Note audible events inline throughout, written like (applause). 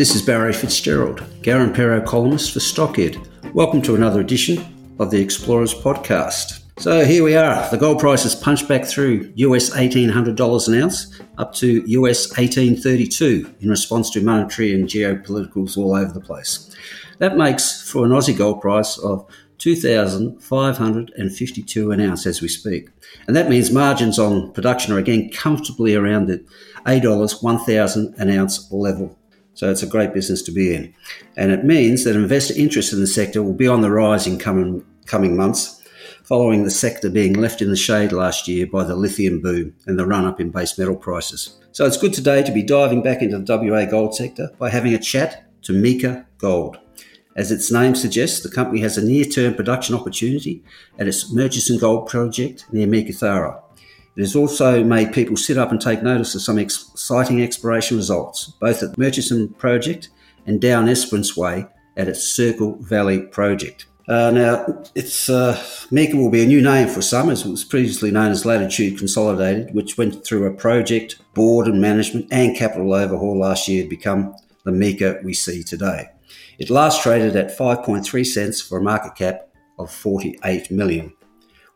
This is Barry Fitzgerald, Garimpeiro columnist for Stockhead. Welcome to another edition of the Explorers podcast. So here we are. The gold price has punched back through US $1,800 an ounce up to US 1832 in response to monetary and geopoliticals all over the place. That makes for an Aussie gold price of 2,552 an ounce as we speak. And that means margins on production are again comfortably around the $8 1,000 an ounce level. So it's a great business to be in. And it means that investor interest in the sector will be on the rise in coming, coming months, following the sector being left in the shade last year by the lithium boom and the run up in base metal prices. So it's good today to be diving back into the WA gold sector by having a chat to Meeka Gold. As its name suggests, the company has a near term production opportunity at its Murchison Gold project near Meekatharra. It has also made people sit up and take notice of some exciting exploration results, both at the Murchison Project and down Esperance Way at its Circle Valley project. Uh, now, it's uh, Meeka will be a new name for some, as it was previously known as Latitude Consolidated, which went through a project, board and management, and capital overhaul last year to become the Meeka we see today. It last traded at 5.3 cents for a market cap of 48 million.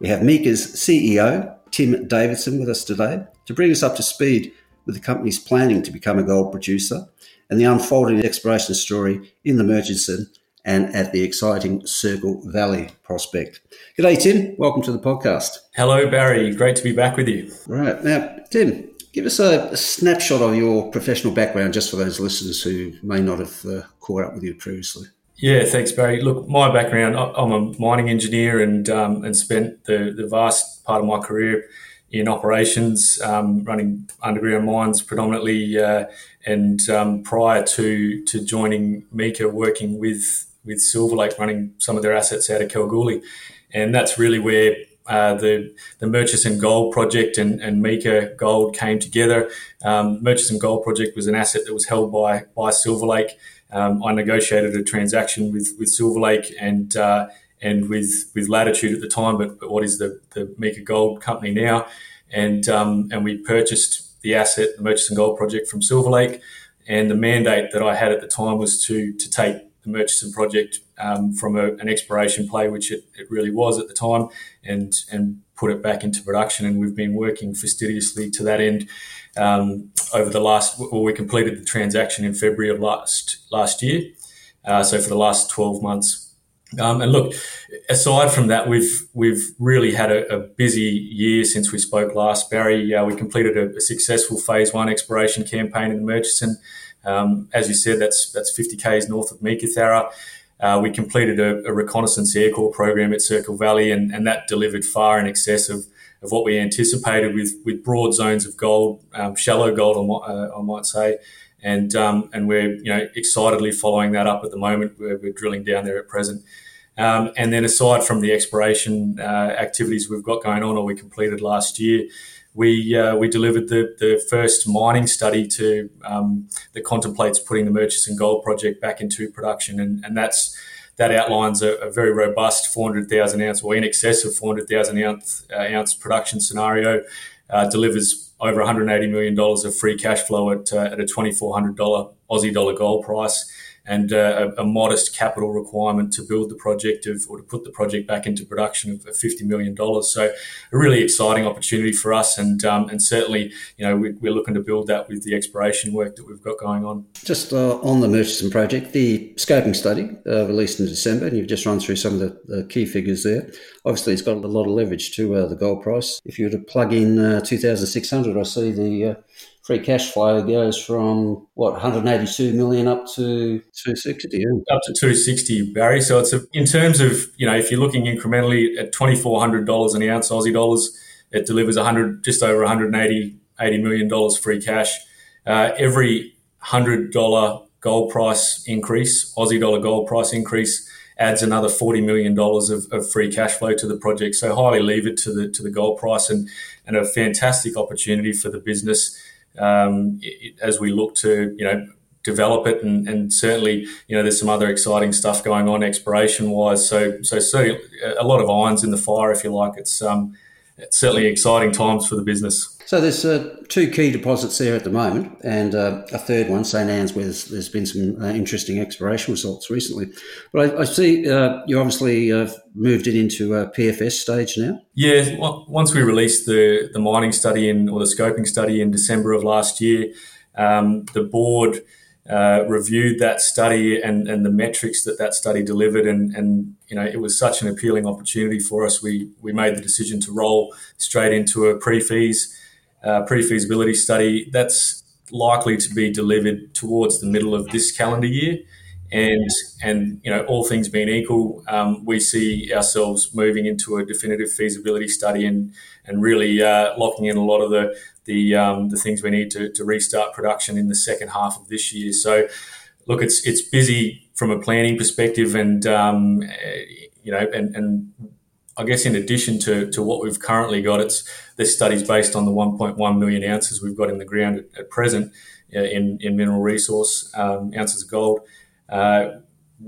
We have Meeka's CEO, Tim Davidson with us today to bring us up to speed with the company's planning to become a gold producer and the unfolding exploration story in the Murchison and at the exciting Circle Valley prospect. G'day, Tim. Welcome to the podcast. Hello, Barry. Great to be back with you. Right. Now, Tim, give us a, a snapshot of your professional background just for those listeners who may not have uh, caught up with you previously. Yeah, thanks, Barry. Look, my background, I'm a mining engineer and um, and spent the, the vast part of my career in operations, um, running underground mines predominantly, uh, and um, prior to to joining Meeka, working with with Silver Lake, running some of their assets out of Kalgoorlie, and that's really where uh, the the Murchison Gold Project and, and Meeka Gold came together. Um, Murchison Gold Project was an asset that was held by by Silver Lake um, I negotiated a transaction with with Silver Lake and uh, and with with Latitude at the time, but, but what is the the Meeka Gold company now, and um, and we purchased the asset, the Murchison Gold Project from Silver Lake, and the mandate that I had at the time was to to take the Murchison project um, from a, an exploration play, which it, it really was at the time, and and put it back into production. And we've been working fastidiously to that end um, over the last. Well, we completed the transaction in February of last last year. Uh, so for the last twelve months. Um, and look, aside from that, we've we've really had a, a busy year since we spoke last. Barry, uh, we completed a, a, successful phase one exploration campaign in the Murchison. Um, as you said, that's that's 50 k's north of Meekatharra. Uh, we completed a, a reconnaissance air core program at Circle Valley, and, and that delivered far in excess of of what we anticipated with with broad zones of gold, um, shallow gold, uh, I might say, and um, and we're you know excitedly following that up at the moment. We're, we're drilling down there at present. Um, and then aside from the exploration uh, activities we've got going on or we completed last year, we uh, we delivered the, the first mining study to um, that contemplates putting the Murchison Gold Project back into production, and, and that's that outlines a, a very robust 400,000 ounce or in excess of 400,000 ounce, uh, ounce production scenario. Uh, delivers over 180 million dollars of free cash flow at, uh, at a 2,400 dollar Aussie dollar gold price and uh, a, a, modest capital requirement to build the project of, or to put the project back into production of, of $50 million. So a really exciting opportunity for us. And, um, and certainly, you know, we, are looking to build that with the exploration work that we've got going on. Just uh, on the Murchison project, the scoping study uh, released in December, and you've just run through some of the, the key figures there. Obviously, it's got a lot of leverage to uh, the gold price. If you were to plug in uh, 2,600, I see the uh, free cash flow goes from what 182 million up to 260 yeah. up to 260 barry so it's a, in terms of you know if you're looking incrementally at 2400 dollars an ounce aussie dollars it delivers 100 just over 180 80 million dollars free cash uh, every $100 gold price increase, Aussie dollar gold price increase, adds another $40 million of, of, free cash flow to the project. So highly levered to the, to the gold price and, and a fantastic opportunity for the business um, as we look to, you know, develop it and, and certainly you know there's some other exciting stuff going on exploration wise so so so a lot of irons in the fire if you like. It's um certainly exciting times for the business so there's uh, two key deposits there at the moment, and uh, a third one, St Anne's, where there's, there's been some uh, interesting exploration results recently. But I, I see uh, you obviously uh, moved it into a PFS stage now. Yeah, once we released the the mining study in or the scoping study in December of last year, um, the board. Uh, reviewed that study and, and the metrics that that study delivered, and, and you know it was such an appealing opportunity for us. We we made the decision to roll straight into a pre-feas uh, pre-feasibility study that's likely to be delivered towards the middle of this calendar year. And and you know all things being equal, um, we see ourselves moving into a definitive feasibility study and and really uh, locking in a lot of the the um, the things we need to, to restart production in the second half of this year. So, look, it's it's busy from a planning perspective, and um, you know, and and I guess in addition to, to what we've currently got, it's this study's based on the 1.1 million ounces we've got in the ground at, at present uh, in, in mineral resource um, ounces of gold. Uh,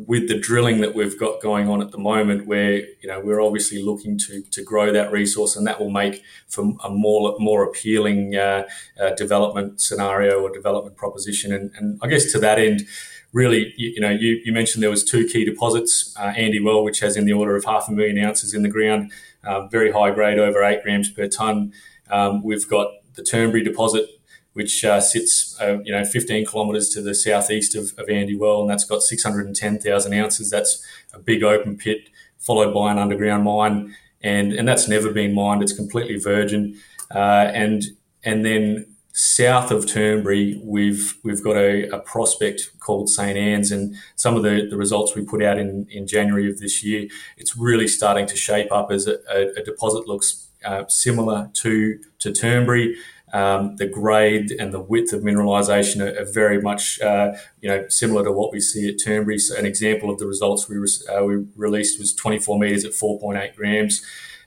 with the drilling that we've got going on at the moment, where you know we're obviously looking to to grow that resource, and that will make for a more more appealing uh, uh, development scenario or development proposition. And, and I guess to that end, really, you, you know, you, you, mentioned there was two key deposits, uh, Andy Well, which has in the order of half a million ounces in the ground, uh, very high grade, over eight grams per ton. Um, we've got the Turnberry deposit, which uh, sits, uh, you know, 15 kilometres to the southeast of, of Andy Well, and that's got 610,000 ounces. That's a big open pit, followed by an underground mine, and and that's never been mined. It's completely virgin, uh, and and then south of Turnberry, we've we've got a, a prospect called St Anne's, and some of the, the results we put out in, in January of this year, it's really starting to shape up as a, a, a deposit looks uh, similar to to Turnberry. Um, the grade and the width of mineralisation are, are, very much, uh, you know, similar to what we see at Turnberry. So an example of the results we, re- uh, we released was 24 metres at 4.8 grams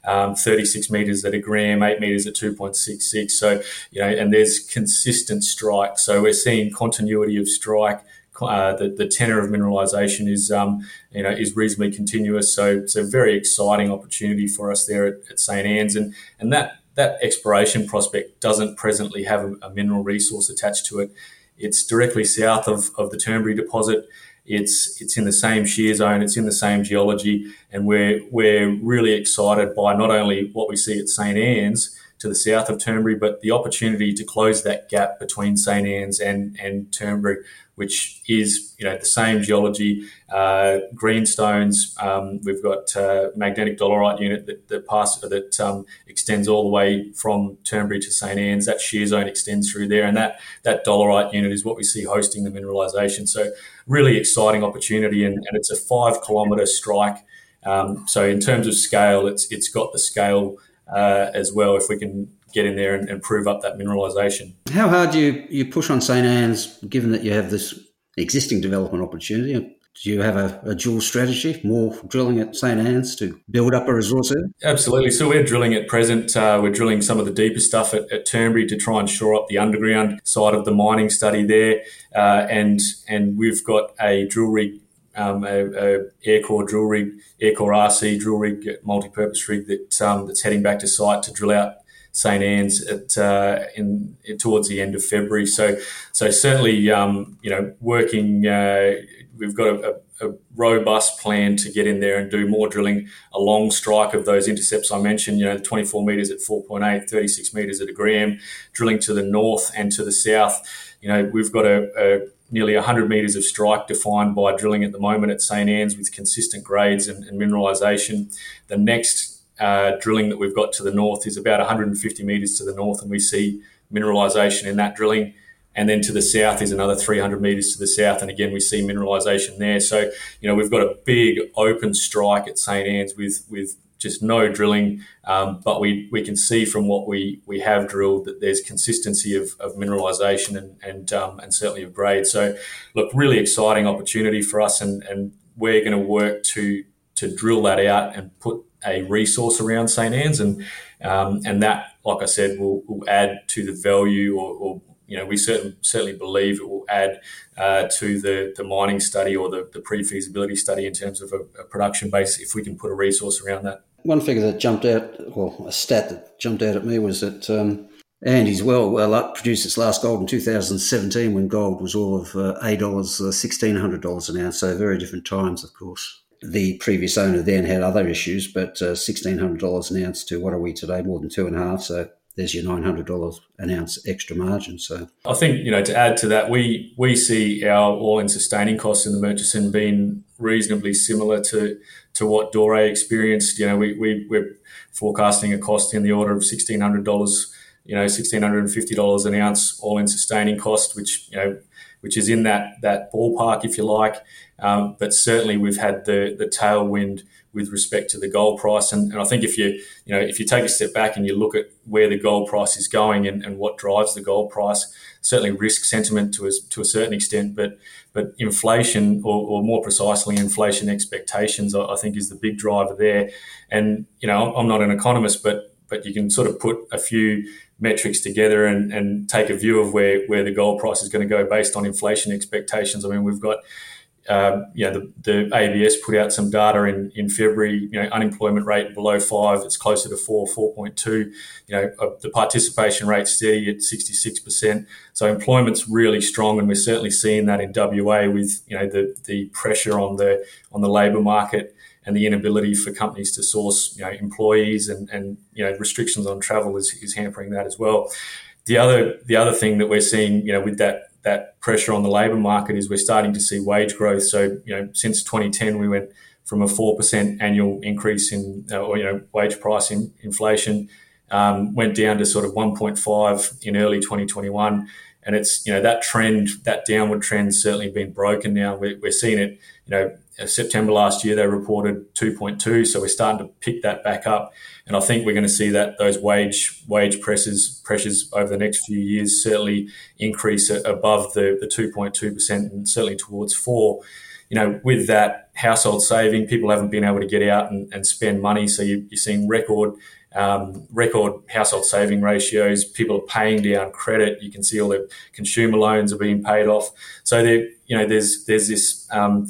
um, 36 meters at a gram, eight meters at 2.66. So, you know, and there's consistent strike. So we're seeing continuity of strike. Uh, the, the tenor of mineralization is, um, you know, is reasonably continuous. So it's a very exciting opportunity for us there at, at St. Anne's. And, and that, that exploration prospect doesn't presently have a, a mineral resource attached to it. It's directly south of, of the Turnberry deposit. It's it's in the same shear zone, it's in the same geology, and we're we're really excited by not only what we see at St Anne's to the south of Turnberry, but the opportunity to close that gap between St Anne's and and Turnberry, which is you know the same geology, uh, greenstones. Um, we've got uh, magnetic dolerite unit that that, pass, that um, extends all the way from Turnberry to St Anne's. That shear zone extends through there, and that that dolerite unit is what we see hosting the mineralisation. So really exciting opportunity, and, and it's a five kilometre strike. Um, so in terms of scale, it's it's got the scale uh, as well. If we can get in there and, and prove up that mineralisation. How hard do you, you push on St Anne's, given that you have this existing development opportunity? Do you have a, a, dual strategy, more drilling at St Anne's to build up a resource there? Absolutely. So we're drilling at present. Uh, we're drilling some of the deeper stuff at, at, Turnberry to try and shore up the underground side of the mining study there, uh, and and we've got a drill rig. Um, a, a Aircore drill rig, Aircore RC drill rig, multi-purpose rig that um, that's heading back to site to drill out St Anne's at uh, in, towards the end of February. So so certainly um, you know working. Uh, we've got a, a, robust plan to get in there and do more drilling along strike of those intercepts I mentioned. You know, 24 meters at 4.8, 36 meters at a gram, drilling to the north and to the south. You know, we've got a, a nearly 100 metres of strike defined by drilling at the moment at St Anne's with consistent grades and, and mineralisation. The next uh, drilling that we've got to the north is about 150 metres to the north, and we see mineralisation in that drilling. And then to the south is another 300 metres to the south, and again we see mineralisation there. So you know we've got a big open strike at St Anne's with with just no drilling, um, but we, we can see from what we, we have drilled that there's consistency of, of mineralisation and and, um, and certainly of grade. So, look, really exciting opportunity for us, and, and we're going to work to to drill that out and put a resource around St Anne's, and um, and that, like I said, will, will add to the value or, or you know, we certainly certainly believe it will add uh, to the, the mining study or the, the pre feasibility study in terms of a, a, production base if we can put a resource around that. One figure that jumped out, well, a stat that jumped out at me was that um, Andy's well well up produced its last gold in 2017 when gold was all of uh, a dollars, uh, an ounce. So very different times, of course. The previous owner then had other issues, but uh, sixteen hundred dollars an ounce to what are we today? More than two and a half. So there's your nine hundred dollars an ounce extra margin. So I think you know to add to that, we we see our all-in sustaining costs in the Murchison being reasonably similar to to what Doray experienced. You know, we, we we're forecasting a cost in the order of sixteen hundred dollars. You know, sixteen hundred and fifty dollars an ounce all-in sustaining cost, which you know, which is in that that ballpark, if you like. Um, but certainly, we've had the the tailwind with respect to the gold price. And, and, I think if you, you know, if you take a step back and you look at where the gold price is going and, and what drives the gold price, certainly risk sentiment to a, to a certain extent, but but inflation, or, or more precisely, inflation expectations, I, I, think is the big driver there. And you know, I'm not an economist, but but you can sort of put a few metrics together and, and take a view of where, where the gold price is going to go based on inflation expectations. I mean, we've got um, you know, the, the ABS put out some data in, in February, you know, unemployment rate below five, it's closer to four, 4.2. You know, uh, the participation rate steady at 66%. So employment's really strong and we're certainly seeing that in WA with, you know, the, the pressure on the, on the labour market and the inability for companies to source, you know, employees and, and, you know, restrictions on travel is, is hampering that as well. The other, the other thing that we're seeing, you know, with that that pressure on the labour market is we're starting to see wage growth. So, you know, since 2010, we went from a 4% annual increase in, uh, or, you know, wage price in, inflation, um, went down to sort of 1.5 in early 2021. And it's, you know, that trend, that downward trend certainly been broken now. We're, we're seeing it, you know, uh, September last year, they reported 2.2. So we're starting to pick that back up. And I think we're going to see that those wage wage pressures pressures over the next few years certainly increase above the, the 2.2% and certainly towards four. You know, with that household saving, people haven't been able to get out and, and spend money. So you, are seeing record um, record household saving ratios. People are paying down credit. You can see all the consumer loans are being paid off. So there, you know, there's there's this um,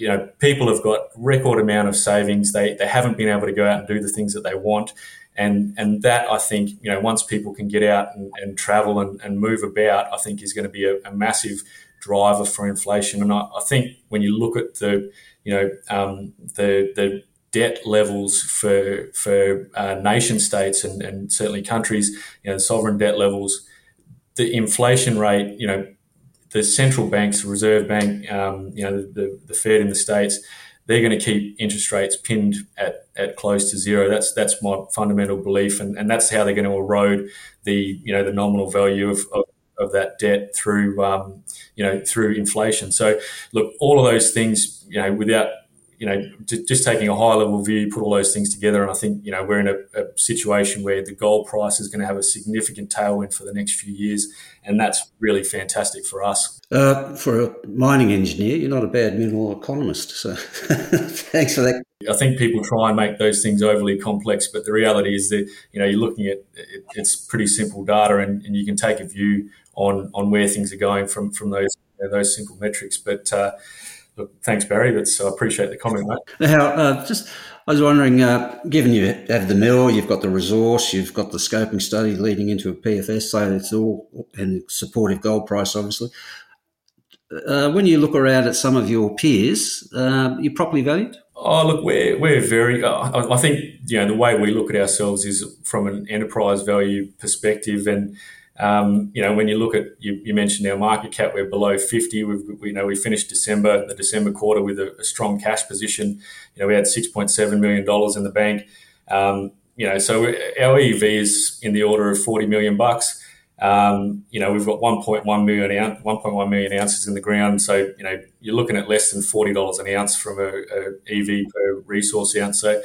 you know, people have got record amount of savings. They they haven't been able to go out and do the things that they want. And and that I think, you know, once people can get out and, and travel and, and move about, I think is going to be a, a massive driver for inflation. And I, I, think when you look at the, you know, um, the the debt levels for for uh, nation states and, and certainly countries, you know, sovereign debt levels, the inflation rate, you know, the central banks, the Reserve Bank, um, you know, the, the Fed in the states, they're going to keep interest rates pinned at, at close to zero. That's that's my fundamental belief, and, and that's how they're going to erode the you know the nominal value of, of, of that debt through um, you know through inflation. So look, all of those things, you know, without you know, just taking a high level view, put all those things together, and I think you know we're in a, a, situation where the gold price is going to have a significant tailwind for the next few years, and that's really fantastic for us. Uh, for a mining engineer, you're not a bad mineral economist, so (laughs) thanks for that. I think people try and make those things overly complex, but the reality is that you know you're looking at it, it's pretty simple data, and, and, you can take a view on on where things are going from from those you know, those simple metrics, but. Uh, Look, thanks, Barry. That's I appreciate the comment, mate. Now, uh, just I was wondering, uh, given you have the mill, you've got the resource, you've got the scoping study leading into a PFS, so it's all and supportive gold price, obviously. Uh, when you look around at some of your peers, uh, you're properly valued. Oh, look, we're, we're very, uh, I think, you know, the way we look at ourselves is from an enterprise value perspective. And, you know, when you look at you, mentioned our market cap, we're below 50. We've, we know we finished December, the December quarter, with a, strong cash position. You know, we had 6.7 million dollars in the bank. Um, you know, so our EV is in the order of 40 million bucks. Um, you know, we've got 1.1 million ounce, 1.1 million ounces in the ground. So you know, you're looking at less than 40 dollars an ounce from a, a EV per resource ounce. So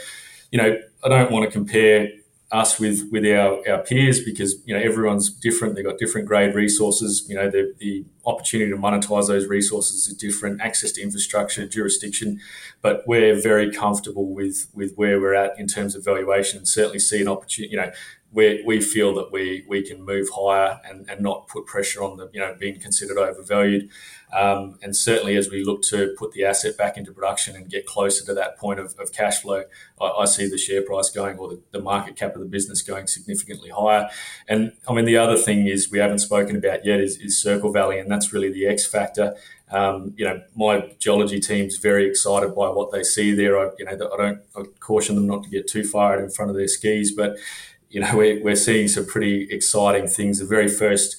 you know, I don't want to compare us with with our, our peers because you know everyone's different. They've got different grade resources. You know the the opportunity to monetize those resources is different. Access to infrastructure, jurisdiction, but we're very comfortable with with where we're at in terms of valuation. And certainly see an opportunity. You know we, we feel that we we can move higher and, and not put pressure on the you know being considered overvalued. Um, and certainly as we look to put the asset back into production and get closer to that point of, of cash flow, I, I, see the share price going or the, the, market cap of the business going significantly higher. And I mean the other thing is we haven't spoken about yet is, is Circle Valley, and that's really the X factor. Um, you know, my geology team's very excited by what they see there. I, you know, I don't I caution them not to get too far out in front of their skis, but you know, we're, we're seeing some pretty exciting things. The very first,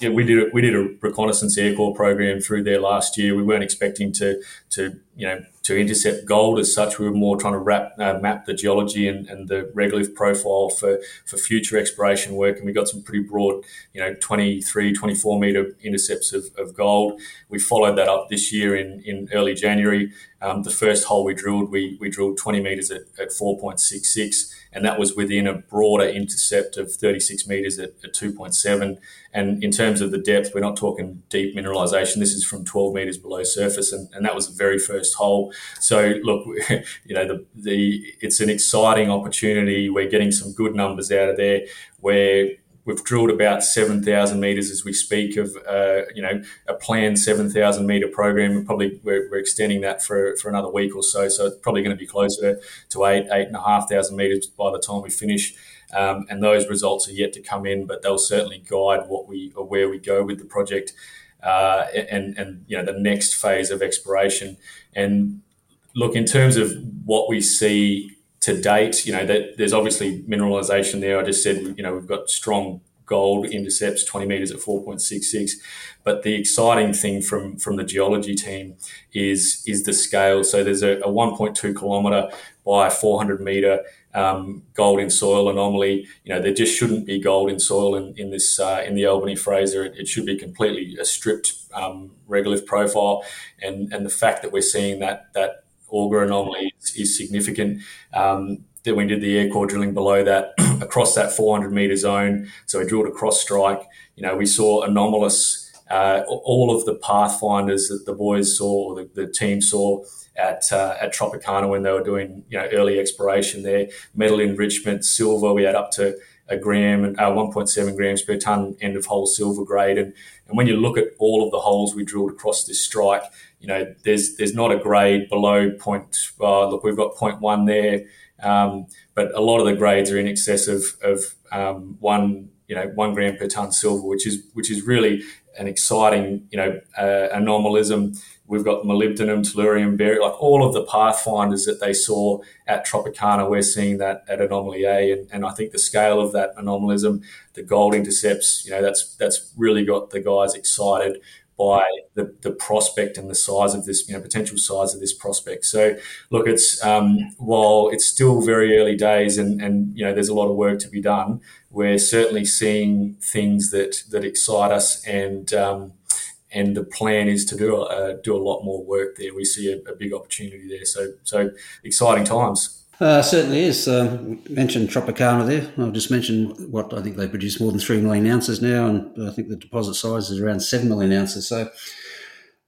yeah, we did a, we did a reconnaissance air core program through there last year. We weren't expecting to to you know to intercept gold as such. We were more trying to wrap, uh, map the geology and, and the regolith profile for, for future exploration work. And we got some pretty broad, you know, 23, 24 meter intercepts of, of gold. We followed that up this year in, in early January. Um, the first hole we drilled, we, we drilled 20 meters at, at 4.66 and that was within a broader intercept of 36 meters at, at 2.7. And in terms of the depth, we're not talking deep mineralization. This is from 12 meters below surface, and, and that was the very first hole. So look, (laughs) you know, the the it's an exciting opportunity. We're getting some good numbers out of there. Where we've drilled about 7,000 meters as we speak of, uh, you know, a planned 7,000 meter program. We're probably we're, we're, extending that for, for another week or so. So it's probably going to be closer to eight, eight and a half thousand meters by the time we finish. Um, and those results are yet to come in, but they'll certainly guide what we or where we go with the project. Uh, and and you know the next phase of exploration and look in terms of what we see to date, you know, that there's obviously mineralization there. I just said, you know, we've got strong gold intercepts, 20 meters at 4.66. But the exciting thing from from the geology team is is the scale. So there's a, a 1.2 kilometer by 400 meter um, gold in soil anomaly. You know, there just shouldn't be gold in soil in, in this uh, in the Albany Fraser. It, it, should be completely a stripped um, regolith profile, and and the fact that we're seeing that that auger anomaly is, is significant. Um, then we did the air core drilling below that (clears throat) across that 400 meter zone. So we drilled a cross strike. You know, we saw anomalous. Uh, all of the pathfinders that the boys saw, or the, the team saw at uh, at Tropicana when they were doing you know early exploration there, metal enrichment, silver. We had up to a gram and uh, 1.7 grams per ton end of hole silver grade. And, and when you look at all of the holes we drilled across this strike, you know, there's there's not a grade below point. Uh, look, we've got point one there, um, but a lot of the grades are in excess of of um, one you know one gram per ton silver, which is which is really an exciting you know uh, anomalism. We've got molybdenum, tellurium, barium, like all of the pathfinders that they saw at Tropicana. We're seeing that at Anomaly A, and, and I think the scale of that anomalism, the gold intercepts, you know, that's that's really got the guys excited by the, the prospect and the size of this, you know, potential size of this prospect. So, look, it's um, while it's still very early days, and and you know, there's a lot of work to be done. We're certainly seeing things that that excite us, and um, and the plan is to do a, do a lot more work there. We see a, a big opportunity there. So so exciting times. Uh, certainly is. Um, mentioned Tropicana there. I'll just mention what I think they produce more than 3 million ounces now, and I think the deposit size is around 7 million ounces. So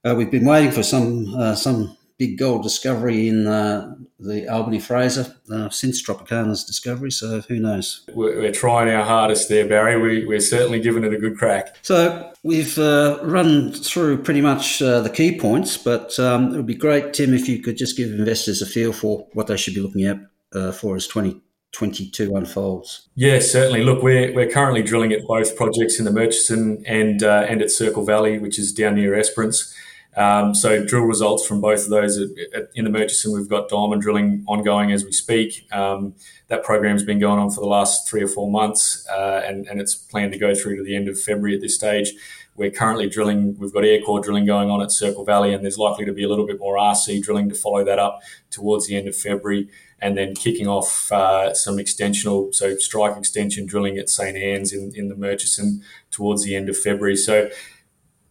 uh, we've been waiting for some uh, some big gold discovery in uh, the Albany Fraser uh, since Tropicana's discovery. So who knows? We're, we're, trying our hardest there, Barry. We, we're certainly giving it a good crack. So we've uh, run through pretty much uh, the key points, but um, it would be great, Tim, if you could just give investors a feel for what they should be looking at uh, for as 2022 unfolds. Yeah, certainly. Look, we're, we're currently drilling at both projects in the Murchison and uh, and at Circle Valley, which is down near Esperance. Um, so drill results from both of those. In the Murchison, we've got diamond drilling ongoing as we speak. Um, that program's been going on for the last three or four months, uh, and, and it's planned to go through to the end of February at this stage. We're currently drilling, we've got air core drilling going on at Circle Valley, and there's likely to be a little bit more RC drilling to follow that up towards the end of February, and then kicking off uh, some extensional, so strike extension drilling at St. Anne's in, in the Murchison towards the end of February. So,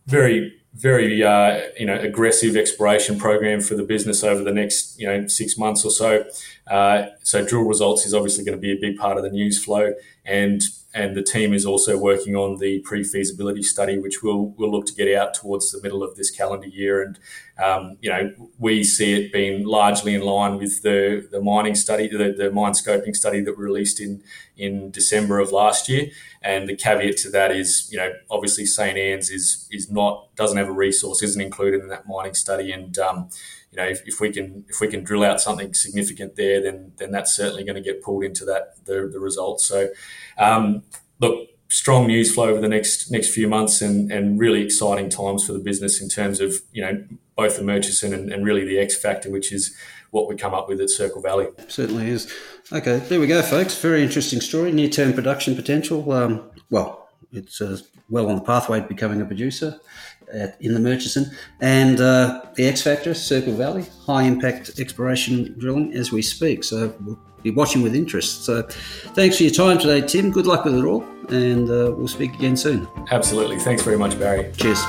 very very uh, you know aggressive exploration program for the business over the next you know six months or so. Uh, so drill results is obviously going to be a big part of the news flow, and and the team is also working on the pre-feasibility study, which we'll we'll look to get out towards the middle of this calendar year. And um, you know we see it being largely in line with the the mining study, the, the mine scoping study that we released in in December of last year. And the caveat to that is, you know, obviously St Anne's is is not doesn't a resource, isn't included in that mining study, and um, you know, if, if, we can if we can drill out something significant there, then then that's certainly going to get pulled into that the, the results. So, um, look, strong news flow over the next next few months, and and really exciting times for the business in terms of you know both the Murchison and, and really the X factor, which is what we come up with at Circle Valley. Certainly is. Okay, there we go, folks. Very interesting story. Near term production potential. Um, well, it's uh, well on the pathway to becoming a producer at, in the Murchison. And uh, the X Factor, Circle Valley, high impact exploration drilling as we speak. So we'll be watching with interest. So thanks for your time today, Tim. Good luck with it all. And uh, we'll speak again soon. Absolutely. Thanks very much, Barry. Cheers.